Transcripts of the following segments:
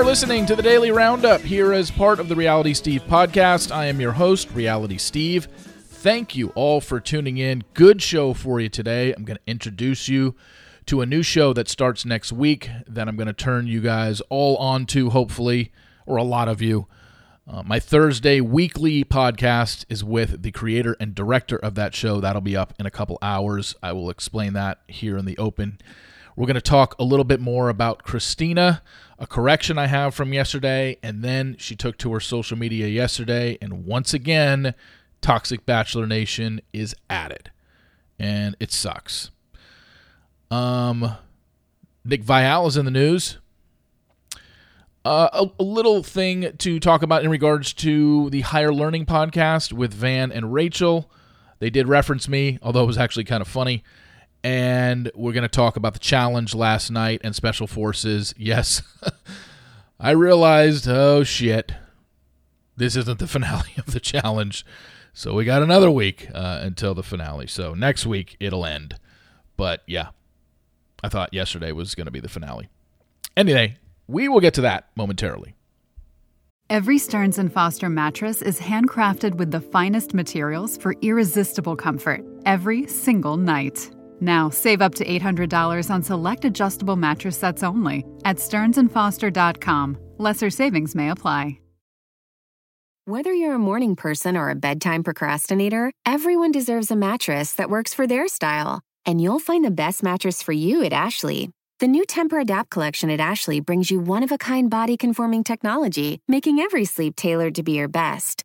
are listening to the Daily Roundup here as part of the Reality Steve podcast. I am your host, Reality Steve. Thank you all for tuning in. Good show for you today. I'm going to introduce you to a new show that starts next week that I'm going to turn you guys all on to, hopefully, or a lot of you. Uh, my Thursday weekly podcast is with the creator and director of that show. That'll be up in a couple hours. I will explain that here in the open. We're going to talk a little bit more about Christina, a correction I have from yesterday, and then she took to her social media yesterday, and once again, Toxic Bachelor Nation is added, and it sucks. Um, Nick Viall is in the news. Uh, a, a, little thing to talk about in regards to the Higher Learning podcast with Van and Rachel. They did reference me, although it was actually kind of funny. And we're going to talk about the challenge last night and special forces. Yes, I realized, oh shit, this isn't the finale of the challenge. So we got another week uh, until the finale. So next week it'll end. But yeah, I thought yesterday was going to be the finale. Anyway, we will get to that momentarily. Every Stearns and Foster mattress is handcrafted with the finest materials for irresistible comfort every single night. Now, save up to $800 on select adjustable mattress sets only at stearnsandfoster.com. Lesser savings may apply. Whether you're a morning person or a bedtime procrastinator, everyone deserves a mattress that works for their style. And you'll find the best mattress for you at Ashley. The new Tempur-Adapt collection at Ashley brings you one-of-a-kind body-conforming technology, making every sleep tailored to be your best.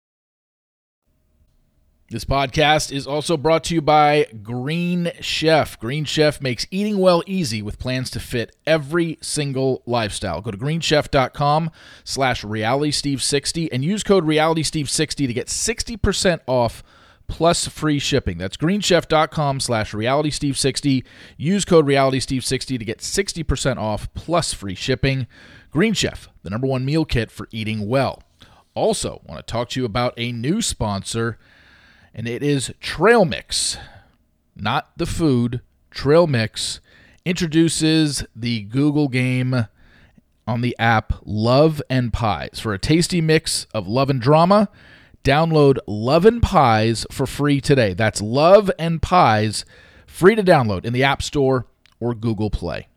This podcast is also brought to you by Green Chef. Green Chef makes eating well easy with plans to fit every single lifestyle. Go to greenchef.com slash realitysteve60 and use code realitysteve60 to get 60% off plus free shipping. That's greenchef.com slash realitysteve60. Use code realitysteve60 to get 60% off plus free shipping. Green Chef, the number one meal kit for eating well. Also, want to talk to you about a new sponsor – and it is Trail Mix, not the food. Trail Mix introduces the Google game on the app Love and Pies for a tasty mix of love and drama. Download Love and Pies for free today. That's Love and Pies, free to download in the App Store or Google Play.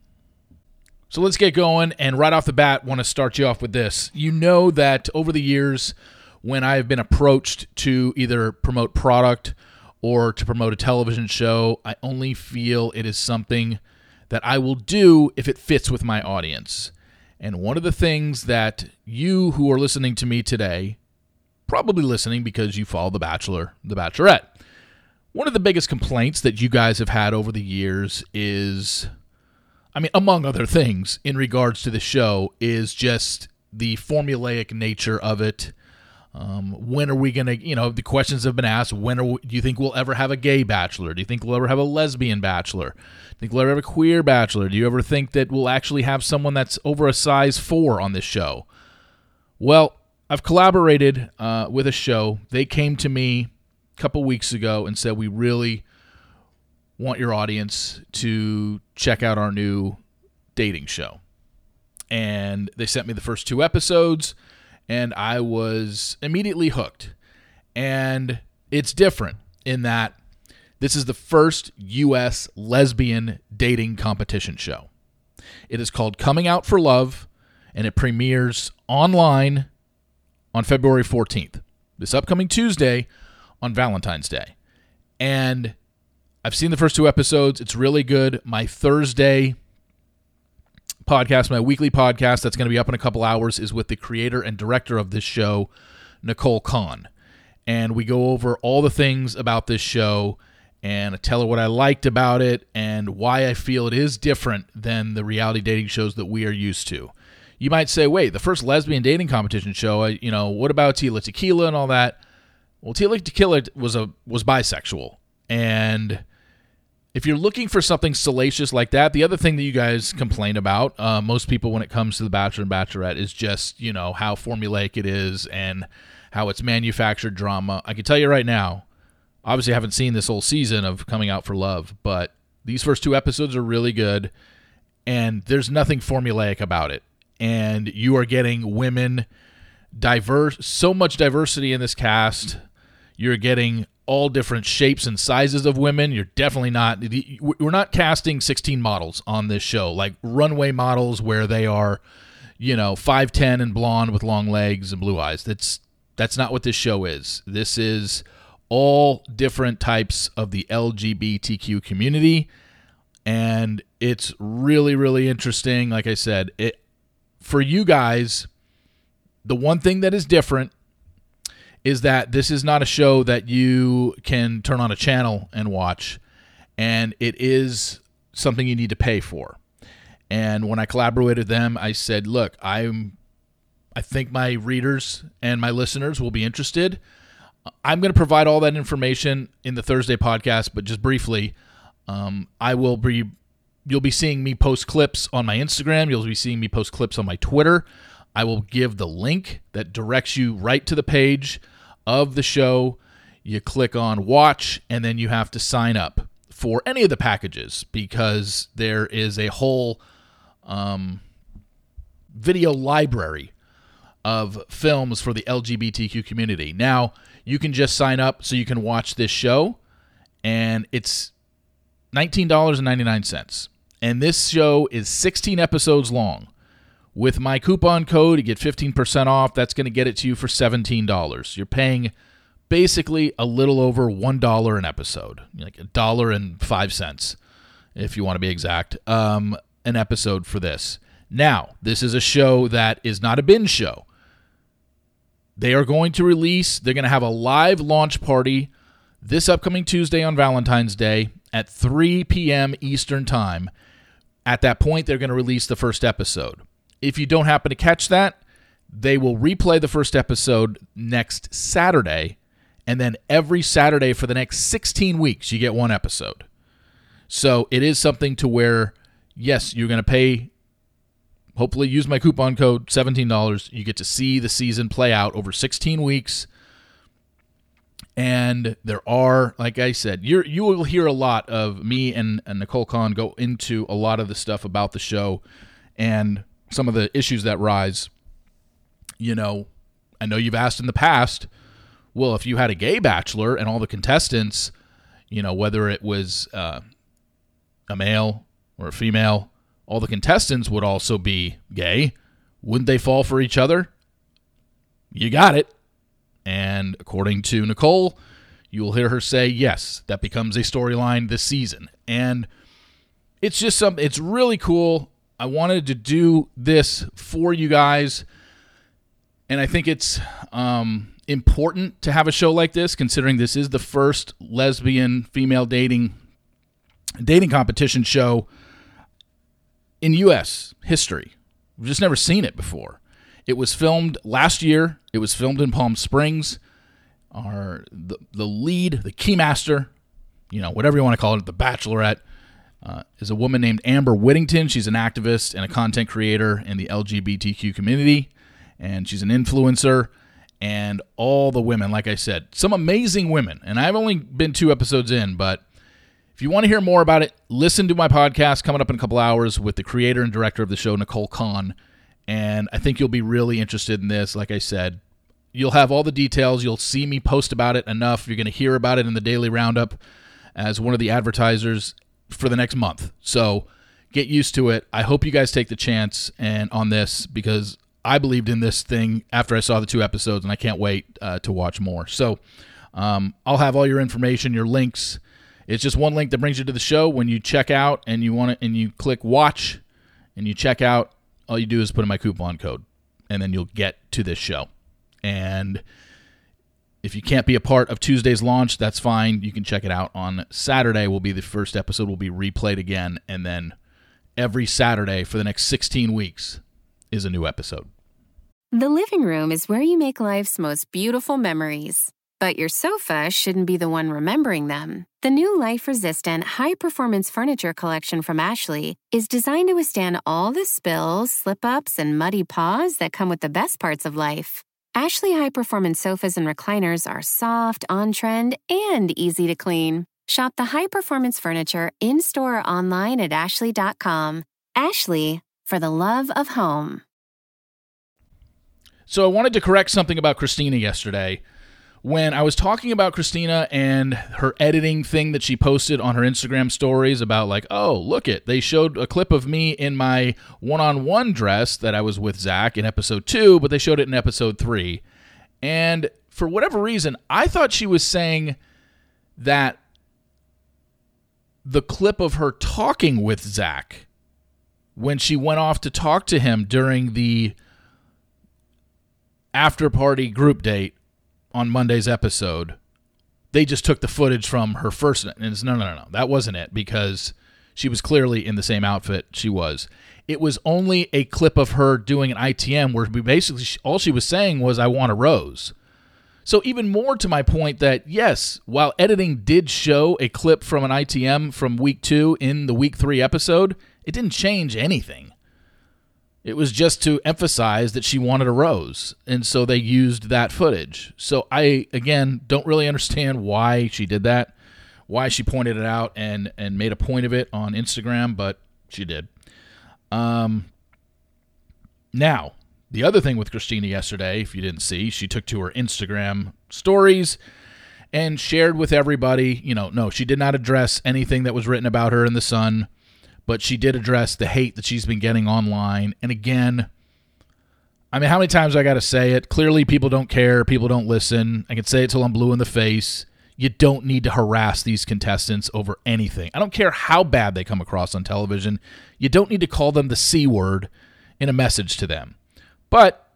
So let's get going. And right off the bat, want to start you off with this. You know that over the years, when I have been approached to either promote product or to promote a television show, I only feel it is something that I will do if it fits with my audience. And one of the things that you who are listening to me today, probably listening because you follow The Bachelor, The Bachelorette, one of the biggest complaints that you guys have had over the years is, I mean, among other things, in regards to the show, is just the formulaic nature of it um, when are we going to, you know, the questions have been asked. When are we, do you think we'll ever have a gay bachelor? Do you think we'll ever have a lesbian bachelor? Do you think we'll ever have a queer bachelor? Do you ever think that we'll actually have someone that's over a size four on this show? Well, I've collaborated uh, with a show. They came to me a couple weeks ago and said, We really want your audience to check out our new dating show. And they sent me the first two episodes and I was immediately hooked. And it's different in that this is the first U.S. lesbian dating competition show. It is called Coming Out for Love, and it premieres online on February 14th, this upcoming Tuesday on Valentine's Day. And I've seen the first two episodes. It's really good. My Thursday podcast, my weekly podcast that's going to be up in a couple hours, is with the creator and director of this show, Nicole Kahn. And we go over all the things about this show and I tell her what I liked about it and why I feel it is different than the reality dating shows that we are used to. You might say, wait, the first lesbian dating competition show, you know, what about Tila Tequila and all that? Well, Tila Tequila was a was bisexual, and if you're looking for something salacious like that, the other thing that you guys complain about, uh, most people when it comes to the Bachelor and Bachelorette, is just you know how formulaic it is and how it's manufactured drama. I can tell you right now, obviously I haven't seen this whole season of Coming Out for Love, but these first two episodes are really good, and there's nothing formulaic about it. And you are getting women diverse, so much diversity in this cast. You're getting all different shapes and sizes of women. You're definitely not. We're not casting 16 models on this show, like runway models where they are, you know, 5'10 and blonde with long legs and blue eyes. That's that's not what this show is. This is all different types of the LGBTQ community, and it's really really interesting. Like I said, it for you guys. The one thing that is different is that this is not a show that you can turn on a channel and watch, and it is something you need to pay for. And when I collaborated with them, I said, "Look, I'm, I think my readers and my listeners will be interested. I'm going to provide all that information in the Thursday podcast, but just briefly, um, I will be." You'll be seeing me post clips on my Instagram. You'll be seeing me post clips on my Twitter. I will give the link that directs you right to the page of the show. You click on watch, and then you have to sign up for any of the packages because there is a whole um, video library of films for the LGBTQ community. Now, you can just sign up so you can watch this show, and it's $19.99. And this show is 16 episodes long. With my coupon code, you get 15% off. That's going to get it to you for $17. You're paying basically a little over $1 an episode, like a dollar and five cents, if you want to be exact, um, an episode for this. Now, this is a show that is not a binge show. They are going to release, they're going to have a live launch party this upcoming Tuesday on Valentine's Day at 3 p.m. Eastern Time. At that point, they're going to release the first episode. If you don't happen to catch that, they will replay the first episode next Saturday, and then every Saturday for the next 16 weeks, you get one episode. So it is something to where, yes, you're going to pay, hopefully, use my coupon code $17. You get to see the season play out over 16 weeks. And there are, like I said, you you will hear a lot of me and, and Nicole Kahn go into a lot of the stuff about the show. And some of the issues that rise. You know, I know you've asked in the past, well, if you had a gay bachelor and all the contestants, you know, whether it was uh, a male or a female, all the contestants would also be gay. Wouldn't they fall for each other? You got it. And according to Nicole, you will hear her say, yes, that becomes a storyline this season. And it's just something, it's really cool. I wanted to do this for you guys, and I think it's um, important to have a show like this, considering this is the first lesbian female dating dating competition show in U.S. history. We've just never seen it before. It was filmed last year. It was filmed in Palm Springs. Our the, the lead, the keymaster, you know, whatever you want to call it, the Bachelorette uh, is a woman named Amber Whittington. She's an activist and a content creator in the LGBTQ community, and she's an influencer. And all the women, like I said, some amazing women. And I've only been two episodes in, but if you want to hear more about it, listen to my podcast coming up in a couple hours with the creator and director of the show, Nicole Kahn. And I think you'll be really interested in this. Like I said, you'll have all the details. You'll see me post about it enough. You're going to hear about it in the daily roundup as one of the advertisers for the next month. So get used to it. I hope you guys take the chance and on this because I believed in this thing after I saw the two episodes, and I can't wait uh, to watch more. So um, I'll have all your information, your links. It's just one link that brings you to the show. When you check out and you want it, and you click watch, and you check out, all you do is put in my coupon code, and then you'll get to this show. And if you can't be a part of Tuesday's launch, that's fine. You can check it out on Saturday. Will be the first episode will be replayed again, and then every Saturday for the next 16 weeks is a new episode. The living room is where you make life's most beautiful memories. But your sofa shouldn't be the one remembering them. The new life resistant, high performance furniture collection from Ashley is designed to withstand all the spills, slip ups, and muddy paws that come with the best parts of life. Ashley high performance sofas and recliners are soft, on trend, and easy to clean. Shop the high performance furniture in store or online at ashley.com. Ashley, for the love of home. So I wanted to correct something about Christina yesterday. When I was talking about Christina and her editing thing that she posted on her Instagram stories about like, oh, look it, they showed a clip of me in my one-on-one dress that I was with Zach in episode two, but they showed it in episode three. And for whatever reason, I thought she was saying that the clip of her talking with Zach when she went off to talk to him during the after party group date on Monday's episode, they just took the footage from her first. And it's no, no, no, no. That wasn't it because she was clearly in the same outfit she was. It was only a clip of her doing an ITM where we basically all she was saying was, I want a rose. So, even more to my point that yes, while editing did show a clip from an ITM from week two in the week three episode, it didn't change anything. It was just to emphasize that she wanted a rose. And so they used that footage. So I, again, don't really understand why she did that, why she pointed it out and, and made a point of it on Instagram, but she did. Um, now, the other thing with Christina yesterday, if you didn't see, she took to her Instagram stories and shared with everybody, you know, no, she did not address anything that was written about her in the Sun but she did address the hate that she's been getting online. And again, I mean, how many times I got to say it? Clearly, people don't care. People don't listen. I can say it till I'm blue in the face. You don't need to harass these contestants over anything. I don't care how bad they come across on television. You don't need to call them the C word in a message to them. But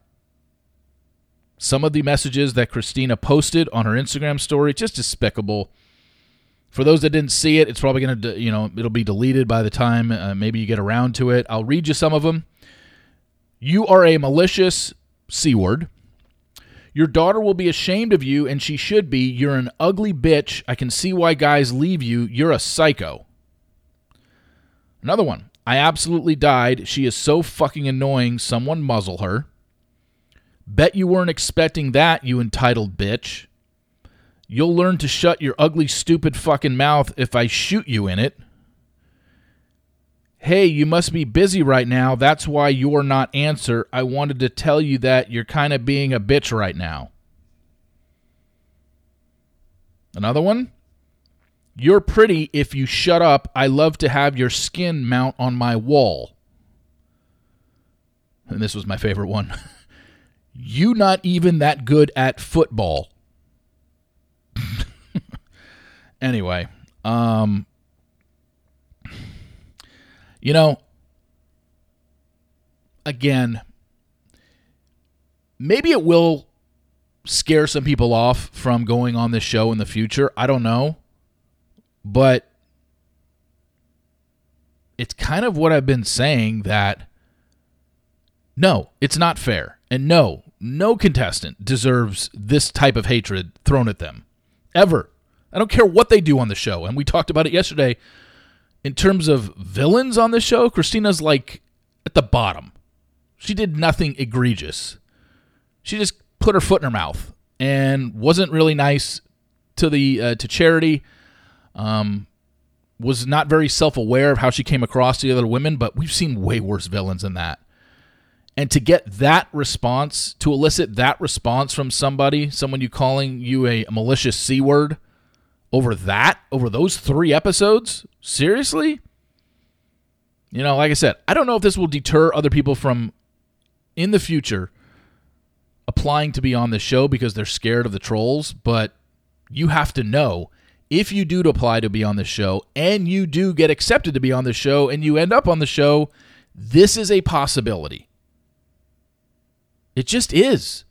some of the messages that Christina posted on her Instagram story, just despicable. For those that didn't see it, it's probably going to, you know, it'll be deleted by the time uh, maybe you get around to it. I'll read you some of them. You are a malicious C word. Your daughter will be ashamed of you, and she should be. You're an ugly bitch. I can see why guys leave you. You're a psycho. Another one. I absolutely died. She is so fucking annoying. Someone muzzle her. Bet you weren't expecting that, you entitled bitch. You'll learn to shut your ugly, stupid fucking mouth if I shoot you in it. Hey, you must be busy right now. That's why you're not answer. I wanted to tell you that you're kind of being a bitch right now. Another one? You're pretty if you shut up. I love to have your skin mount on my wall. And this was my favorite one. you not even that good at football. Anyway, um, you know, again, maybe it will scare some people off from going on this show in the future. I don't know. But it's kind of what I've been saying that no, it's not fair. And no, no contestant deserves this type of hatred thrown at them ever. I don't care what they do on the show. And we talked about it yesterday. In terms of villains on the show, Christina's like at the bottom. She did nothing egregious. She just put her foot in her mouth and wasn't really nice to the uh, to Charity. Um, was not very self aware of how she came across to the other women, but we've seen way worse villains than that. And to get that response, to elicit that response from somebody, someone you calling you a malicious C word over that, over those three episodes? Seriously? You know, like I said, I don't know if this will deter other people from in the future applying to be on the show because they're scared of the trolls, but you have to know if you do apply to be on the show and you do get accepted to be on the show and you end up on the show, this is a possibility. It just is.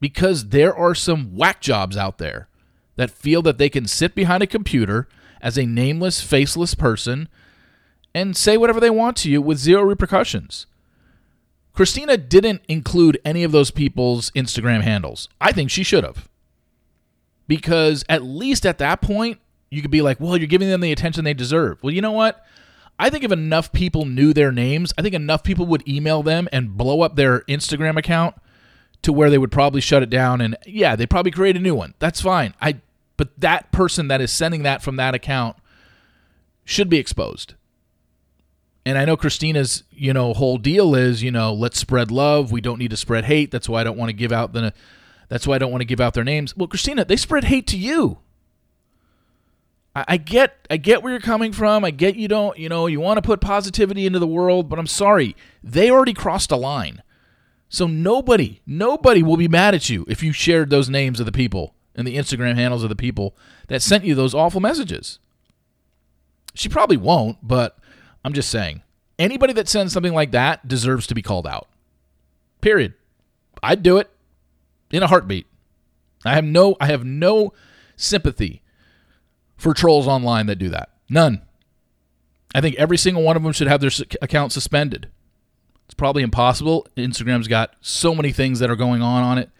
Because there are some whack jobs out there that feel that they can sit behind a computer as a nameless, faceless person and say whatever they want to you with zero repercussions. Christina didn't include any of those people's Instagram handles. I think she should have. because at least at that point, you could be like, well, you're giving them the attention they deserve. Well, you know what? I think if enough people knew their names, I think enough people would email them and blow up their Instagram account to where they would probably shut it down and yeah, they probably create a new one. That's fine. I but that person that is sending that from that account should be exposed. And I know Christina's, you know, whole deal is, you know, let's spread love. We don't need to spread hate. That's why I don't want to give out the that's why I don't want to give out their names. Well, Christina, they spread hate to you. I, I get I get where you're coming from. I get you don't, you know, you want to put positivity into the world, but I'm sorry. They already crossed a line. So nobody, nobody will be mad at you if you shared those names of the people and the Instagram handles of the people that sent you those awful messages. She probably won't, but I'm just saying. Anybody that sends something like that deserves to be called out. Period. I'd do it in a heartbeat. I have no I have no sympathy for trolls online that do that. None. I think every single one of them should have their account suspended. It's probably impossible. Instagram's got so many things that are going on on it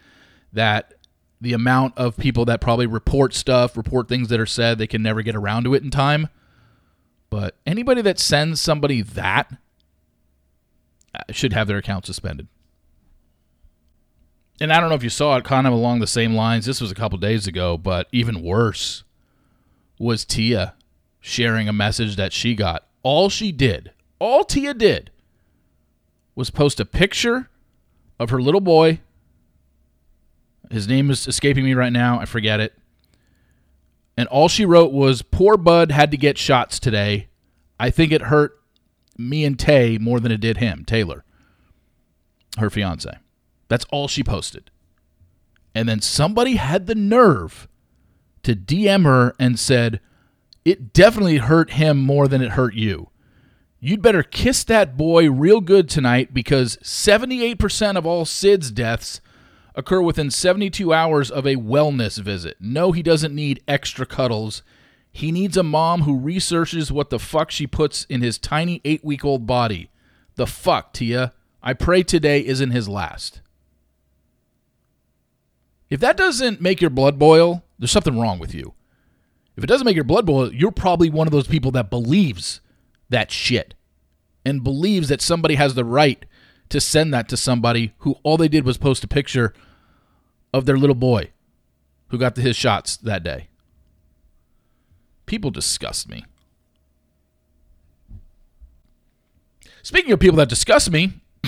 that the amount of people that probably report stuff, report things that are said, they can never get around to it in time. But anybody that sends somebody that uh, should have their account suspended. And I don't know if you saw it kind of along the same lines. This was a couple days ago, but even worse was Tia sharing a message that she got. All she did, all Tia did, was post a picture of her little boy his name is escaping me right now. I forget it. And all she wrote was, Poor Bud had to get shots today. I think it hurt me and Tay more than it did him, Taylor, her fiance. That's all she posted. And then somebody had the nerve to DM her and said, It definitely hurt him more than it hurt you. You'd better kiss that boy real good tonight because 78% of all SIDS deaths occur within 72 hours of a wellness visit. No, he doesn't need extra cuddles. He needs a mom who researches what the fuck she puts in his tiny eight week old body. The fuck, Tia. I pray today isn't his last. If that doesn't make your blood boil, there's something wrong with you. If it doesn't make your blood boil, you're probably one of those people that believes that shit and believes that somebody has the right to send that to somebody who all they did was post a picture of their little boy who got his shots that day. People disgust me. Speaking of people that disgust me,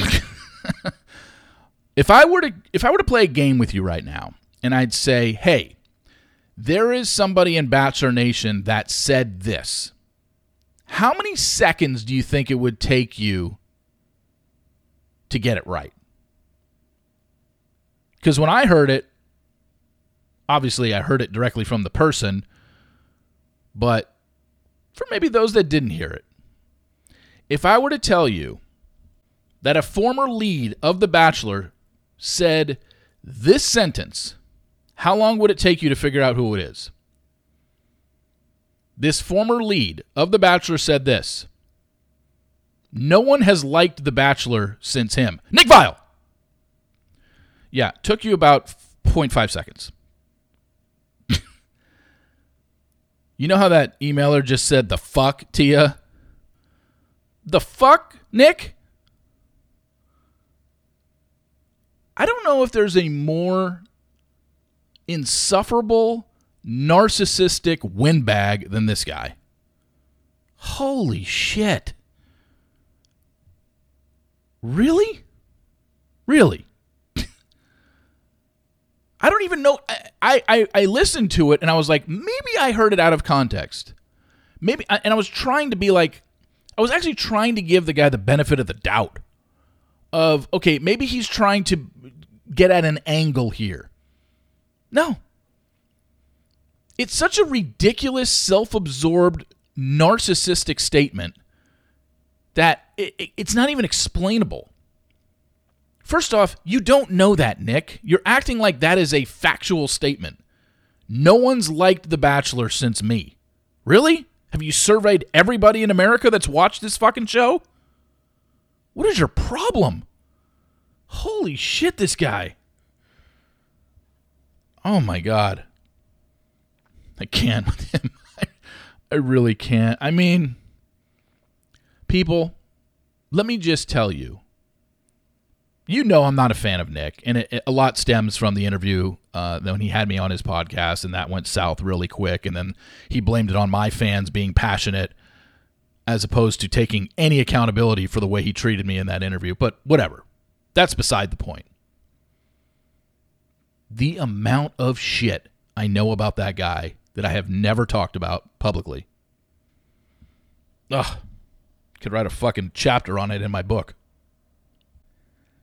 if I were to if I were to play a game with you right now and I'd say, "Hey, there is somebody in Bachelor Nation that said this." How many seconds do you think it would take you to get it right? Because when I heard it, obviously I heard it directly from the person, but for maybe those that didn't hear it, if I were to tell you that a former lead of The Bachelor said this sentence, how long would it take you to figure out who it is? This former lead of The Bachelor said this No one has liked The Bachelor since him. Nick Viall! Yeah, took you about 0.5 seconds. you know how that emailer just said the fuck, Tia? The fuck, Nick? I don't know if there's a more insufferable, narcissistic windbag than this guy. Holy shit. Really? Really? Don't even know. I, I, I listened to it and I was like, maybe I heard it out of context. Maybe, and I was trying to be like, I was actually trying to give the guy the benefit of the doubt of, okay, maybe he's trying to get at an angle here. No. It's such a ridiculous, self absorbed, narcissistic statement that it, it's not even explainable. First off, you don't know that, Nick. You're acting like that is a factual statement. No one's liked The Bachelor since me. Really? Have you surveyed everybody in America that's watched this fucking show? What is your problem? Holy shit, this guy. Oh my God. I can't with him. I, really can't. I mean, people, let me just tell you. You know I'm not a fan of Nick, and it, it, a lot stems from the interview uh, when he had me on his podcast, and that went south really quick. And then he blamed it on my fans being passionate, as opposed to taking any accountability for the way he treated me in that interview. But whatever, that's beside the point. The amount of shit I know about that guy that I have never talked about publicly. Ugh. Could write a fucking chapter on it in my book.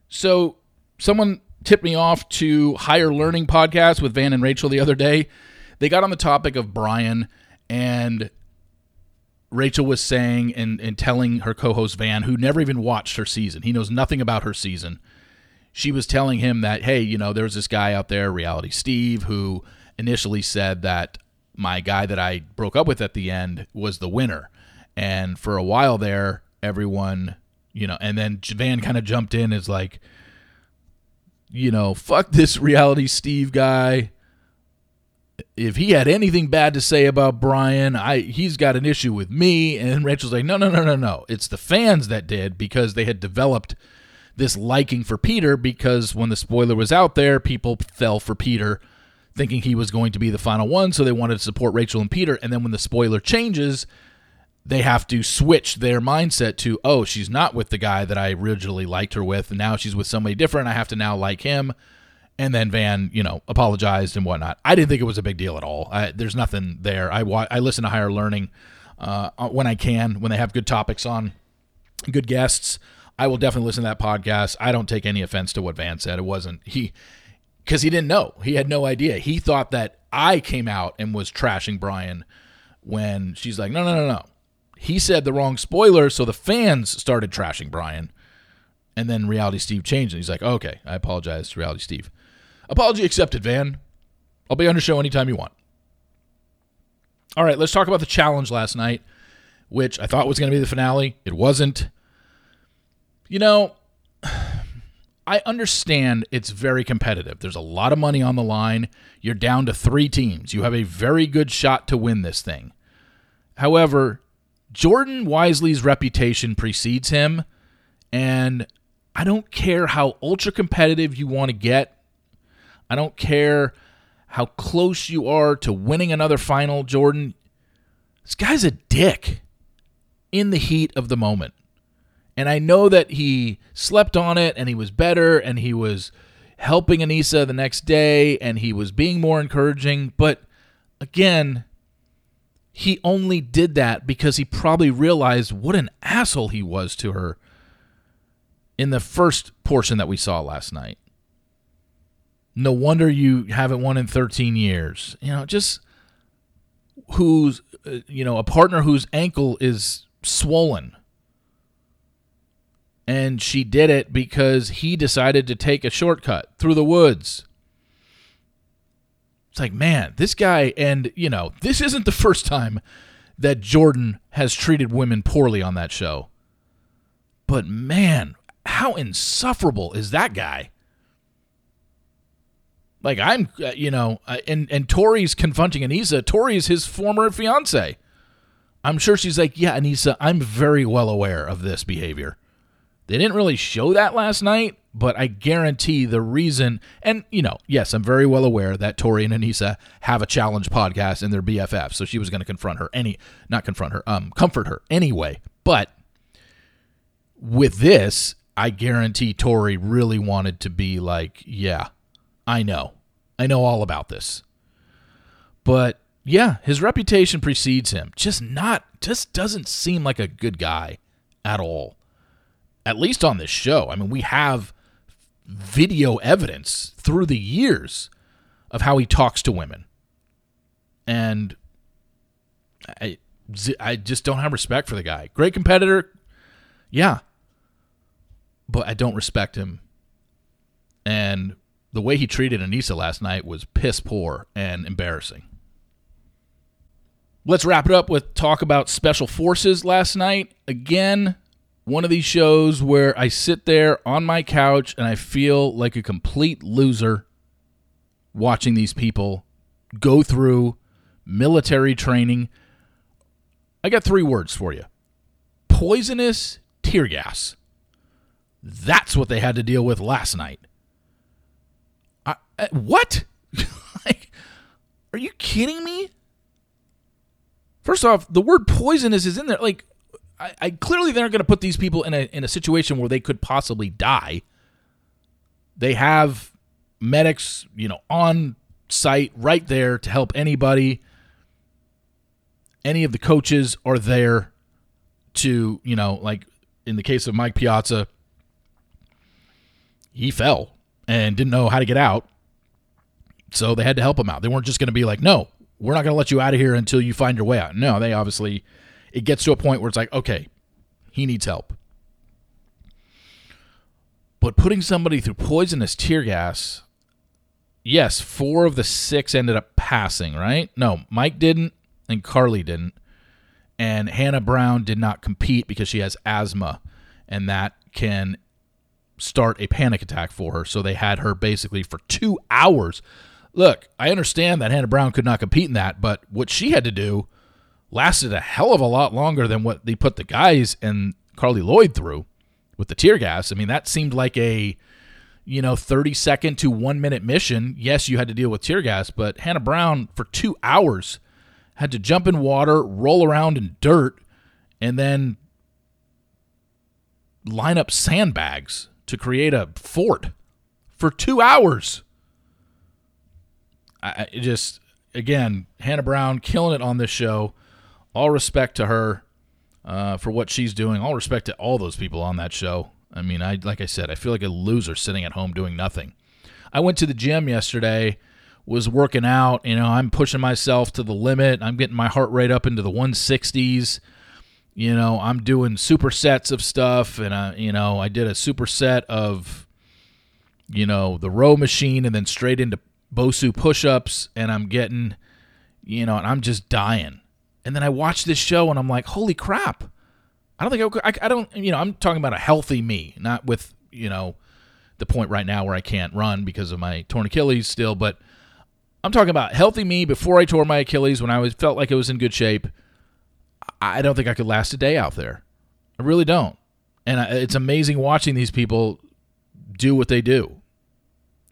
So, someone tipped me off to Higher Learning podcast with Van and Rachel the other day. They got on the topic of Bryan, and Rachel was saying and, and telling her co host Van, who never even watched her season, he knows nothing about her season. She was telling him that, hey, you know, there's this guy out there, Reality Steve, who initially said that my guy that I broke up with at the end was the winner. And for a while there, everyone, you know, and then Van kind of jumped in as like, you know, fuck this reality Steve guy. If he had anything bad to say about Bryan, I he's got an issue with me. And Rachel's like, no, no, no, no, no. It's the fans that did because they had developed this liking for Peter because when the spoiler was out there, people fell for Peter thinking he was going to be the final one, so they wanted to support Rachel and Peter. And then when the spoiler changes, they have to switch their mindset to, oh, she's not with the guy that I originally liked her with, and now she's with somebody different. I have to now like him. And then Van, you know, apologized and whatnot. I didn't think it was a big deal at all. I, there's nothing there. I I listen to Higher Learning uh, when I can, when they have good topics on, good guests. I will definitely listen to that podcast. I don't take any offense to what Van said. It wasn't he because he didn't know. He had no idea. He thought that I came out and was trashing Bryan when she's like, no, no, no, no. He said the wrong spoiler, so the fans started trashing Bryan. And then Reality Steve changed, and he's like, okay, I apologize to Reality Steve. Apology accepted, Van. I'll be on your show anytime you want. All right, let's talk about the challenge last night, which I thought was going to be the finale. It wasn't. You know, I understand it's very competitive. There's a lot of money on the line. You're down to three teams. You have a very good shot to win this thing. However, Jordan Wiseley's reputation precedes him, and I don't care how ultra competitive you want to get. I don't care how close you are to winning another final, Jordan. This guy's a dick in the heat of the moment. And I know that he slept on it and he was better and he was helping Aneesa the next day and he was being more encouraging. But again, he only did that because he probably realized what an asshole he was to her in the first portion that we saw last night. No wonder you haven't won in 13 years. You know, just who's, uh, you know, a partner whose ankle is swollen and she did it because he decided to take a shortcut through the woods. It's like, man, this guy, and you know, this isn't the first time that Jordan has treated women poorly on that show. But man, how insufferable is that guy? Like I'm, uh, you know, uh, and and Tori's confronting Aneesa. Tori is his former fiance. I'm sure she's like, yeah, Aneesa, I'm very well aware of this behavior. They didn't really show that last night, but I guarantee the reason, and you know, yes, I'm very well aware that Tori and Aneesa have a challenge podcast in their BFF, so she was going to confront her any, not confront her, um, comfort her anyway. But with this, I guarantee Tori really wanted to be like, yeah, I know, I know all about this. But yeah, his reputation precedes him. Just not, just doesn't seem like a good guy at all at least on this show. I mean, we have video evidence through the years of how he talks to women. And I, I just don't have respect for the guy. Great competitor, yeah, but I don't respect him. And the way he treated Aneesa last night was piss poor and embarrassing. Let's wrap it up with talk about special forces last night. Again, one of these shows where I sit there on my couch and I feel like a complete loser watching these people go through military training. I got three words for you poisonous tear gas. That's what they had to deal with last night. I, uh, what? like, are you kidding me? First off, the word poisonous is in there. Like, I, I clearly they're not going to put these people in a in a situation where they could possibly die. They have medics, you know, on site right there to help anybody. Any of the coaches are there to, you know, like in the case of Mike Piazza, he fell and didn't know how to get out. So they had to help him out. They weren't just going to be like, no, we're not going to let you out of here until you find your way out. No, they obviously, it gets to a point where it's like, okay, he needs help. But putting somebody through poisonous tear gas, yes, four of the six ended up passing, right? No, Mike didn't and Carli didn't. And Hannah Brown did not compete because she has asthma, and that can start a panic attack for her. So they had her basically for two hours. Look, I understand that Hannah Brown could not compete in that, but what she had to do lasted a hell of a lot longer than what they put the guys and Carli Lloyd through with the tear gas. I mean, that seemed like a you know 30 second to 1 minute mission. Yes, you had to deal with tear gas, but Hannah Brown for 2 hours had to jump in water, roll around in dirt and then line up sandbags to create a fort for 2 hours. I just again, Hannah Brown killing it on this show. All respect to her uh, for what she's doing. All respect to all those people on that show. I mean, I like I said, I feel like a loser sitting at home doing nothing. I went to the gym yesterday, was working out. You know, I'm pushing myself to the limit. I'm getting my heart rate up into the 160s. You know, I'm doing supersets of stuff, and I, you know, I did a superset of, you know, the row machine, and then straight into Bosu push-ups, and I'm getting, you know, and I'm just dying. And then I watch this show and I'm like, holy crap. I don't think I, I, I don't, you know, I'm talking about a healthy me, not with, you know, the point right now where I can't run because of my torn Achilles still, but I'm talking about healthy me before I tore my Achilles when I was felt like it was in good shape. I don't think I could last a day out there. I really don't. And it's amazing watching these people do what they do.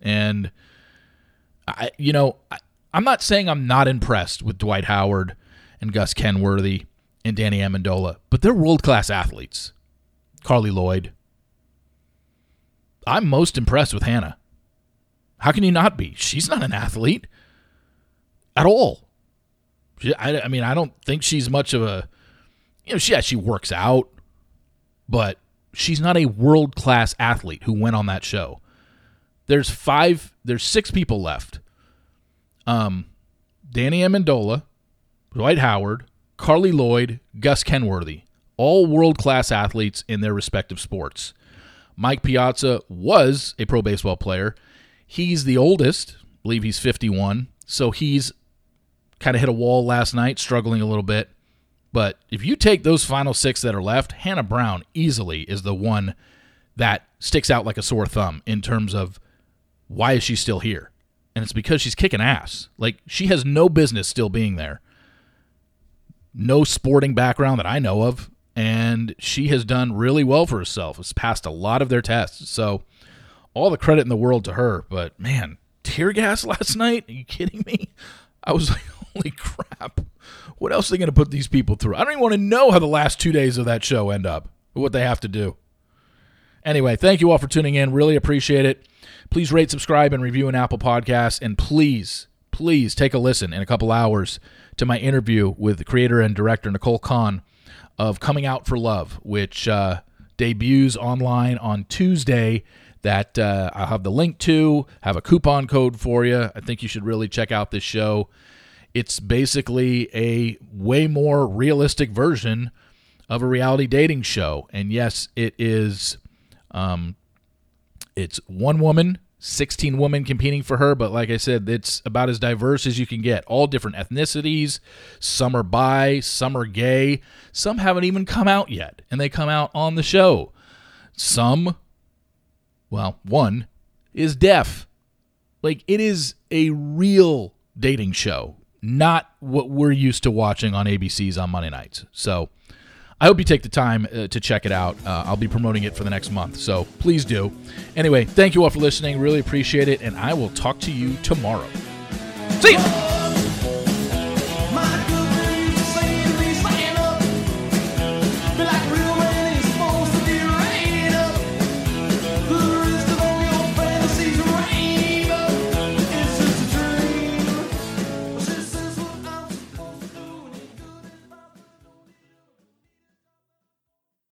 And I, you know, I, I'm not saying I'm not impressed with Dwight Howard and Gus Kenworthy and Danny Amendola, but they're world class athletes. Carli Lloyd. I'm most impressed with Hannah. How can you not be? She's not an athlete at all. She, I, I mean, I don't think she's much of a, you know, she yeah, she works out, but she's not a world class athlete who went on that show. There's five, there's six people left. Um, Danny Amendola, Dwight Howard, Carli Lloyd, Gus Kenworthy, all world class athletes in their respective sports. Mike Piazza was a pro baseball player. He's the oldest, I believe he's 51. So he's kind of hit a wall last night, struggling a little bit. But if you take those final six that are left, Hannah Brown easily is the one that sticks out like a sore thumb in terms of why is she still here? And it's because she's kicking ass. Like she has no business still being there no sporting background that I know of, and she has done really well for herself. Has passed a lot of their tests, so all the credit in the world to her. But man, tear gas last night? Are you kidding me? I was like, holy crap! What else are they going to put these people through? I don't even want to know how the last two days of that show end up. What they have to do. Anyway, thank you all for tuning in. Really appreciate it. Please rate, subscribe, and review an Apple Podcast, and please, please take a listen in a couple hours to my interview with the creator and director Nicole Kahn of Coming Out for Love, which uh, debuts online on Tuesday. That uh, I'll have the link to, have a coupon code for you. I think you should really check out this show. It's basically a way more realistic version of a reality dating show. And yes, it is. Um, it's one woman 16 women competing for her, but like I said, it's about as diverse as you can get. All different ethnicities. Some are bi, some are gay, some haven't even come out yet, and they come out on the show. Some, well, one is deaf. Like, it is a real dating show. not what we're used to watching on ABC's on Monday nights. So I hope you take the time uh, to check it out. Uh, I'll be promoting it for the next month, so please do. Anyway, thank you all for listening. Really appreciate it, and I will talk to you tomorrow. See ya.